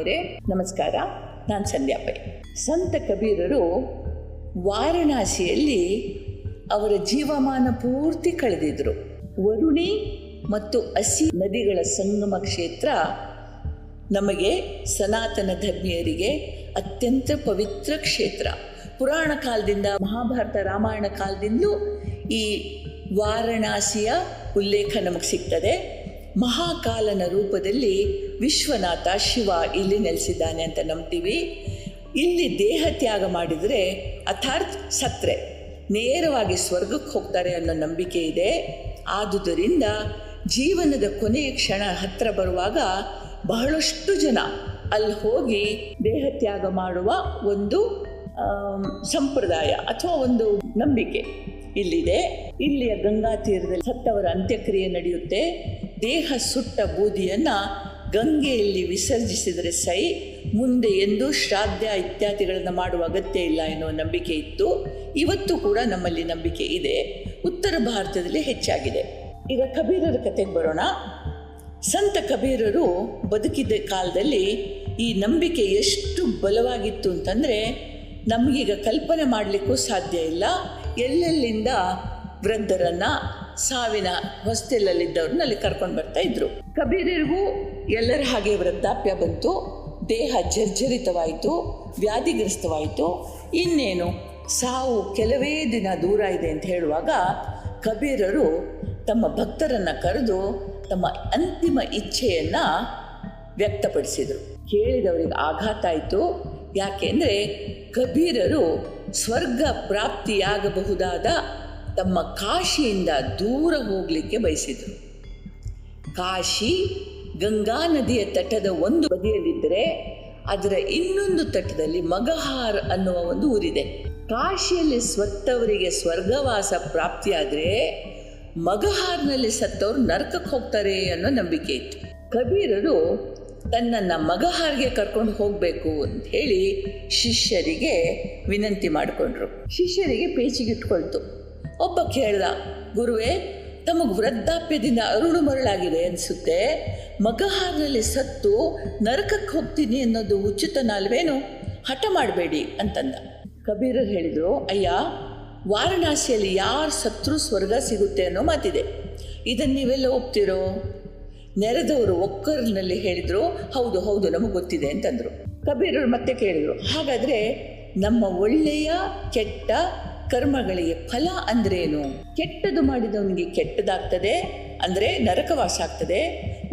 ಆತ್ಮೀಯರೇ ನಮಸ್ಕಾರ. ನಾನು ಸಂಧ್ಯಾ ಪೈ. ಸಂತ ಕಬೀರರು ವಾರಣಾಸಿಯಲ್ಲಿ ಅವರ ಜೀವಮಾನ ಪೂರ್ತಿ ಕಳೆದಿದ್ರು. ವರುಣಿ ಮತ್ತು ಅಸಿ ನದಿಗಳ ಸಂಗಮ ಕ್ಷೇತ್ರ ನಮಗೆ ಸನಾತನ ಧರ್ಮೀಯರಿಗೆ ಅತ್ಯಂತ ಪವಿತ್ರ ಕ್ಷೇತ್ರ. ಪುರಾಣ ಕಾಲದಿಂದ, ಮಹಾಭಾರತ ರಾಮಾಯಣ ಕಾಲದಿಂದಲೂ ಈ ವಾರಣಾಸಿಯ ಉಲ್ಲೇಖ ನಮಗೆ ಸಿಗ್ತದೆ. ಮಹಾಕಾಲನ ರೂಪದಲ್ಲಿ ವಿಶ್ವನಾಥ ಶಿವ ಇಲ್ಲಿ ನೆಲೆಸಿದ್ದಾನೆ ಅಂತ ನಂಬ್ತೀವಿ. ಇಲ್ಲಿ ದೇಹ ತ್ಯಾಗ ಮಾಡಿದರೆ ಅಥಾರ್ಥ್ ಸತ್ರೆ, ನೇರವಾಗಿ ಸ್ವರ್ಗಕ್ಕೆ ಹೋಗ್ತಾರೆ ಅನ್ನೋ ನಂಬಿಕೆ ಇದೆ. ಆದುದರಿಂದ ಜೀವನದ ಕೊನೆಯ ಕ್ಷಣ ಹತ್ತಿರ ಬರುವಾಗ ಬಹಳಷ್ಟು ಜನ ಅಲ್ಲಿ ಹೋಗಿ ದೇಹ ತ್ಯಾಗ ಮಾಡುವ ಒಂದು ಸಂಪ್ರದಾಯ ಅಥವಾ ಒಂದು ನಂಬಿಕೆ ಇಲ್ಲಿದೆ. ಇಲ್ಲಿಯ ಗಂಗಾ ತೀರದಲ್ಲಿ ಸತ್ತವರ ಅಂತ್ಯಕ್ರಿಯೆ ನಡೆಯುತ್ತೆ. ದೇಹ ಸುಟ್ಟ ಬೂದಿಯನ್ನು ಗಂಗೆಯಲ್ಲಿ ವಿಸರ್ಜಿಸಿದರೆ ಸೈ ಮುಂದೆ ಎಂದು ಶ್ರಾದ್ದ ಇತ್ಯಾದಿಗಳನ್ನು ಮಾಡುವ ಅಗತ್ಯ ಇಲ್ಲ ಎನ್ನುವ ನಂಬಿಕೆ ಇತ್ತು. ಇವತ್ತು ಕೂಡ ನಮ್ಮಲ್ಲಿ ನಂಬಿಕೆ ಇದೆ. ಉತ್ತರ ಭಾರತದಲ್ಲಿ ಹೆಚ್ಚಾಗಿದೆ. ಈಗ ಕಬೀರರ ಕಥೆಗೆ ಬರೋಣ. ಸಂತ ಕಬೀರರು ಬದುಕಿದ್ದ ಕಾಲದಲ್ಲಿ ಈ ನಂಬಿಕೆ ಎಷ್ಟು ಬಲವಾಗಿತ್ತು ಅಂತಂದರೆ ನಮಗೀಗ ಕಲ್ಪನೆ ಮಾಡಲಿಕ್ಕೂ ಸಾಧ್ಯ ಇಲ್ಲ. ಎಲ್ಲೆಲ್ಲಿಂದ ವೃದ್ಧರನ್ನು ಸಾವಿನ ಹೊಸ್ಟೆಲಲ್ಲಿದ್ದವ್ರನ್ನಲ್ಲಿ ಕರ್ಕೊಂಡು ಬರ್ತಾ ಇದ್ರು. ಕಬೀರರಿಗೂ ಎಲ್ಲರ ಹಾಗೆ ವೃದ್ಧಾಪ್ಯ ಬಂತು. ದೇಹ ಜರ್ಜರಿತವಾಯಿತು, ವ್ಯಾಧಿಗ್ರಸ್ತವಾಯಿತು. ಇನ್ನೇನು, ಸಾವು ಕೆಲವೇ ದಿನ ದೂರ ಇದೆ ಅಂತ ಹೇಳುವಾಗ ಕಬೀರರು ತಮ್ಮ ಭಕ್ತರನ್ನು ಕರೆದು ತಮ್ಮ ಅಂತಿಮ ಇಚ್ಛೆಯನ್ನು ವ್ಯಕ್ತಪಡಿಸಿದರು. ಕೇಳಿದವರಿಗೆ ಆಘಾತ ಆಯಿತು. ಯಾಕೆಂದರೆ ಕಬೀರರು ಸ್ವರ್ಗ ಪ್ರಾಪ್ತಿಯಾಗಬಹುದಾದ ತಮ್ಮ ಕಾಶಿಯಿಂದ ದೂರ ಹೋಗಲಿಕ್ಕೆ ಬಯಸಿದರು. ಕಾಶಿ ಗಂಗಾ ನದಿಯ ತಟದ ಒಂದು ಬದಿಯಲ್ಲಿದ್ದರೆ ಅದರ ಇನ್ನೊಂದು ತಟದಲ್ಲಿ ಮಗಹಾರ್ ಅನ್ನುವ ಒಂದು ಊರಿದೆ. ಕಾಶಿಯಲ್ಲಿ ಸ್ವತ್ತವರಿಗೆ ಸ್ವರ್ಗವಾಸ ಪ್ರಾಪ್ತಿಯಾದರೆ ಮಗಹಾರ್ನಲ್ಲಿ ಸತ್ತವರು ನರಕಕ್ಕೆ ಹೋಗ್ತಾರೆ ಅನ್ನೋ ನಂಬಿಕೆ ಇತ್ತು. ಕಬೀರರು ತನ್ನನ್ನು ಮಗಹಾರ್ಗೆ ಕರ್ಕೊಂಡು ಹೋಗಬೇಕು ಅಂತ ಹೇಳಿ ಶಿಷ್ಯರಿಗೆ ವಿನಂತಿ ಮಾಡಿಕೊಂಡ್ರು. ಶಿಷ್ಯರಿಗೆ ಪೇಚಿಗಿಟ್ಕೊಳ್ತು ಒಬ್ಬ ಕೇಳ್ದ ಗುರುವೇ, ತಮಗೆ ವೃದ್ಧಾಪ್ಯದಿಂದ ಅರುಳು ಮರಳಾಗಿದೆ ಅನಿಸುತ್ತೆ. ಮಗಹಾರ್ನಲ್ಲಿ ಸತ್ತು, ನರಕಕ್ಕೆ ಹೋಗ್ತೀನಿ ಅನ್ನೋದು ಉಚಿತನ ಅಲ್ವೇನು ಹಠ ಮಾಡಬೇಡಿ, ಅಂತಂದ. ಕಬೀರರು ಹೇಳಿದರು, ಅಯ್ಯ, ವಾರಣಾಸಿಯಲ್ಲಿ ಯಾರು ಸತ್ರು ಸ್ವರ್ಗ ಸಿಗುತ್ತೆ ಅನ್ನೋ ಮಾತಿದೆ. ಇದನ್ನು ನೀವೆಲ್ಲ ಒಪ್ತಿರೋ? ನೆರೆದವರು ಒಕ್ಕರ್ನಲ್ಲಿ ಹೇಳಿದರು, ಹೌದು ಹೌದು, ನಮಗೆ ಗೊತ್ತಿದೆ, ಅಂತಂದರು. ಕಬೀರರು ಮತ್ತೆ ಕೇಳಿದರು, ಹಾಗಾದರೆ ನಮ್ಮ ಒಳ್ಳೆಯ, ಕೆಟ್ಟ ಕರ್ಮಗಳಿಗೆ ಫಲ ಅಂದ್ರೇನು? ಕೆಟ್ಟದು ಮಾಡಿದವನಿಗೆ ಕೆಟ್ಟದಾಗ್ತದೆ, ಅಂದರೆ ನರಕವಾಸ ಆಗ್ತದೆ.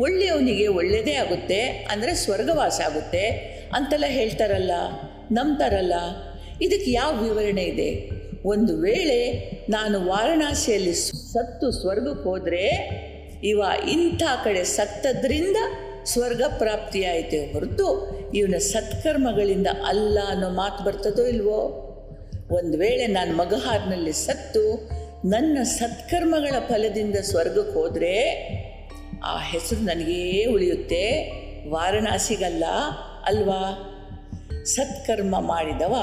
ಒಳ್ಳೆಯವನಿಗೆ ಒಳ್ಳೆಯದೇ ಆಗುತ್ತೆ, ಅಂದರೆ ಸ್ವರ್ಗವಾಸ ಆಗುತ್ತೆ ಅಂತೆಲ್ಲ ಹೇಳ್ತಾರಲ್ಲ, ನಂಬ್ತಾರಲ್ಲ. ಇದಕ್ಕೆ ಯಾವ ವಿವರಣೆ ಇದೆ? ಒಂದು ವೇಳೆ ನಾನು ವಾರಣಾಸಿಯಲ್ಲಿ ಸತ್ತು ಸ್ವರ್ಗಕ್ಕೆ ಹೋದರೆ, ಇವ ಇಂಥ ಕಡೆ ಸತ್ತದ್ರಿಂದ ಸ್ವರ್ಗ ಪ್ರಾಪ್ತಿಯಾಯಿತೆ ಹೊರತು ಇವನ ಸತ್ಕರ್ಮಗಳಿಂದ ಅಲ್ಲ ಅನ್ನೋ ಮಾತು ಬರ್ತದೋ ಇಲ್ವೋ? ಒಂದು ವೇಳೆ ನಾನು ಮಗಹಾರ್ನಲ್ಲಿ ಸತ್ತು, ನನ್ನ ಸತ್ಕರ್ಮಗಳ ಫಲದಿಂದ ಸ್ವರ್ಗಕ್ಕೆ ಹೋದರೆ ಆ ಹೆಸರು ನನಗೇ ಉಳಿಯುತ್ತೆ. ವಾರಣಾಸಿಗಲ್ಲ ಅಲ್ವಾ? ಸತ್ಕರ್ಮ ಮಾಡಿದವ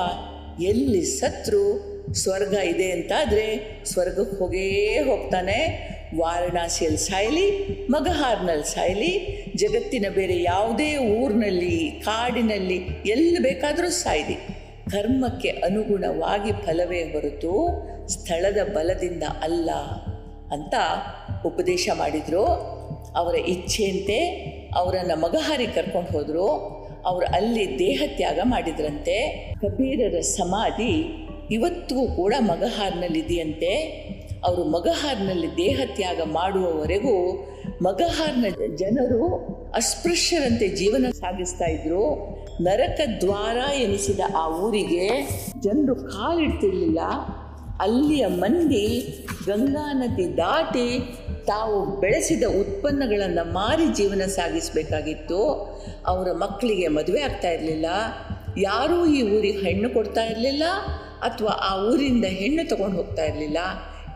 ಎಲ್ಲಿ ಸತ್ರು? ಸ್ವರ್ಗ ಇದೆ ಅಂತಾದರೆ ಸ್ವರ್ಗಕ್ಕೆ ಹೋಗೇ ಹೋಗ್ತಾನೆ. ವಾರಣಾಸಿಯಲ್ಲಿ ಸಾಯಲಿ ಮಗಹಾರ್ನಲ್ಲಿ ಸಾಯಲಿ, ಜಗತ್ತಿನ ಬೇರೆ ಯಾವುದೇ ಊರಿನಲ್ಲಿ, ಕಾಡಿನಲ್ಲಿ ಎಲ್ಲಿ ಬೇಕಾದರೂ ಸಾಯಲಿ. ಕರ್ಮಕ್ಕೆ ಅನುಗುಣವಾಗಿ ಫಲವೇ ಹೊರತು ಸ್ಥಳದ ಬಲದಿಂದ ಅಲ್ಲ ಅಂತ ಉಪದೇಶ ಮಾಡಿದರು. ಅವರ ಇಚ್ಛೆಯಂತೆ ಅವರನ್ನು ಮಗಹಾರಿ ಕರ್ಕೊಂಡು ಹೋದರು. ಅವರು ಅಲ್ಲಿ ದೇಹ ತ್ಯಾಗ ಮಾಡಿದ್ರಂತೆ. ಕಬೀರರ ಸಮಾಧಿ ಇವತ್ತಿಗೂ ಕೂಡ ಮಗಹಾರ್ನಲ್ಲಿದೆಯಂತೆ. ಅವರು ಮಗಹಾರ್ನಲ್ಲಿ ದೇಹ ತ್ಯಾಗ ಮಾಡುವವರೆಗೂ ಮಗಹಾರ್ನ ಜನರು ಅಸ್ಪೃಶ್ಯರಂತೆ ಜೀವನ ಸಾಗಿಸ್ತಾ ಇದ್ರು. ನರಕ ದ್ವಾರ ಎನಿಸಿದ ಆ ಊರಿಗೆ ಜನರು ಕಾಲಿಡ್ತಿರ್ಲಿಲ್ಲ. ಅಲ್ಲಿಯ ಮಂದಿ ಗಂಗಾ ನದಿ ದಾಟಿ ತಾವು ಬೆಳೆಸಿದ ಉತ್ಪನ್ನಗಳನ್ನು ಮಾರಿ ಜೀವನ ಸಾಗಿಸಬೇಕಾಗಿತ್ತು. ಅವರ ಮಕ್ಕಳಿಗೆ ಮದುವೆ ಆಗ್ತಾ ಇರಲಿಲ್ಲ. ಯಾರೂ ಈ ಊರಿಗೆ ಹೆಣ್ಣು ಕೊಡ್ತಾ ಇರಲಿಲ್ಲ ಅಥವಾ ಆ ಊರಿಂದ ಹೆಣ್ಣು ತಗೊಂಡು ಹೋಗ್ತಾ ಇರಲಿಲ್ಲ.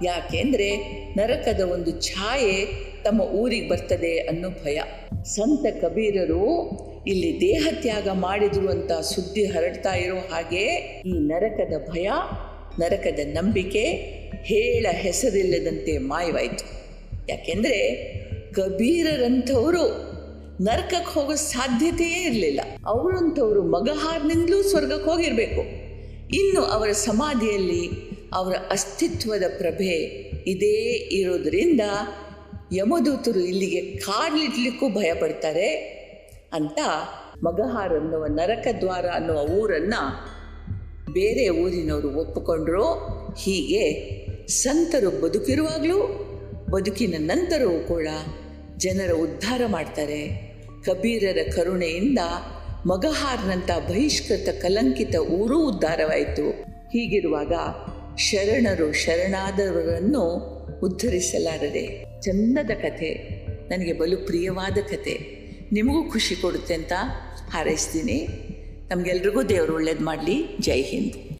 ಯಾಕೆಂದರೆ ನರಕದ ಒಂದು ಛಾಯೆ ತಮ್ಮ ಊರಿಗೆ ಬರ್ತದೆ ಅನ್ನೋ ಭಯ. ಸಂತ ಕಬೀರರು ಇಲ್ಲಿ ದೇಹ ತ್ಯಾಗ ಮಾಡಿದ್ರು ಅಂತ ಸುದ್ದಿ ಹರಡ್ತಾ ಇರೋ ಹಾಗೆ ಈ ನರಕದ ಭಯ, ನರಕದ ನಂಬಿಕೆ ಹೇಳ ಹೆಸರಿಲ್ಲದಂತೆ ಮಾಯವಾಯಿತು. ಯಾಕೆಂದರೆ ಕಬೀರರಂಥವರು ನರಕಕ್ಕೆ ಹೋಗೋ ಸಾಧ್ಯತೆಯೇ ಇರಲಿಲ್ಲ. ಅವರಂಥವ್ರು ಮಗಹಾರ್ನಿಂದಲೂ ಸ್ವರ್ಗಕ್ಕೆ ಹೋಗಿರಬೇಕು. ಇನ್ನು ಅವರ ಸಮಾಧಿಯಲ್ಲಿ ಅವರ ಅಸ್ತಿತ್ವದ ಪ್ರಭೆ ಇದೇ ಇರೋದರಿಂದ ಯಮದೂತರು ಇಲ್ಲಿಗೆ ಕಾಲಿಡ್ಲಿಕ್ಕೂ ಭಯಪಡ್ತಾರೆ ಅಂತ ಮಗಹಾರ್ ಅನ್ನುವ ನರಕದ್ವಾರ ಅನ್ನುವ ಊರನ್ನು ಬೇರೆ ಊರಿನವರು ಒಪ್ಪಿಕೊಂಡ್ರು. ಹೀಗೆ ಸಂತರು ಬದುಕಿರುವಾಗಲೂ, ಬದುಕಿನ ನಂತರವೂ ಕೂಡ ಜನರ ಉದ್ಧಾರ ಮಾಡ್ತಾರೆ. ಕಬೀರರ ಕರುಣೆಯಿಂದ ಮಗಹಾರ್ನಂಥ ಬಹಿಷ್ಕೃತ ಕಲಂಕಿತ ಊರೂ ಉದ್ಧಾರವಾಯಿತು. ಹೀಗಿರುವಾಗ ಶರಣರು, ಶರಣಾದವರನ್ನು ಉದ್ಧರಿಸಲಾರದೆ. ಚಂದದ ಕಥೆ, ನನಗೆ ಬಲು ಪ್ರಿಯವಾದ ಕಥೆ. ನಿಮಗೂ ಖುಷಿ ಕೊಡುತ್ತೆ ಅಂತ ಹಾರೈಸ್ತೀನಿ. ನಮಗೆಲ್ರಿಗೂ ದೇವರು ಒಳ್ಳೇದು ಮಾಡಲಿ. ಜೈ ಹಿಂದ್.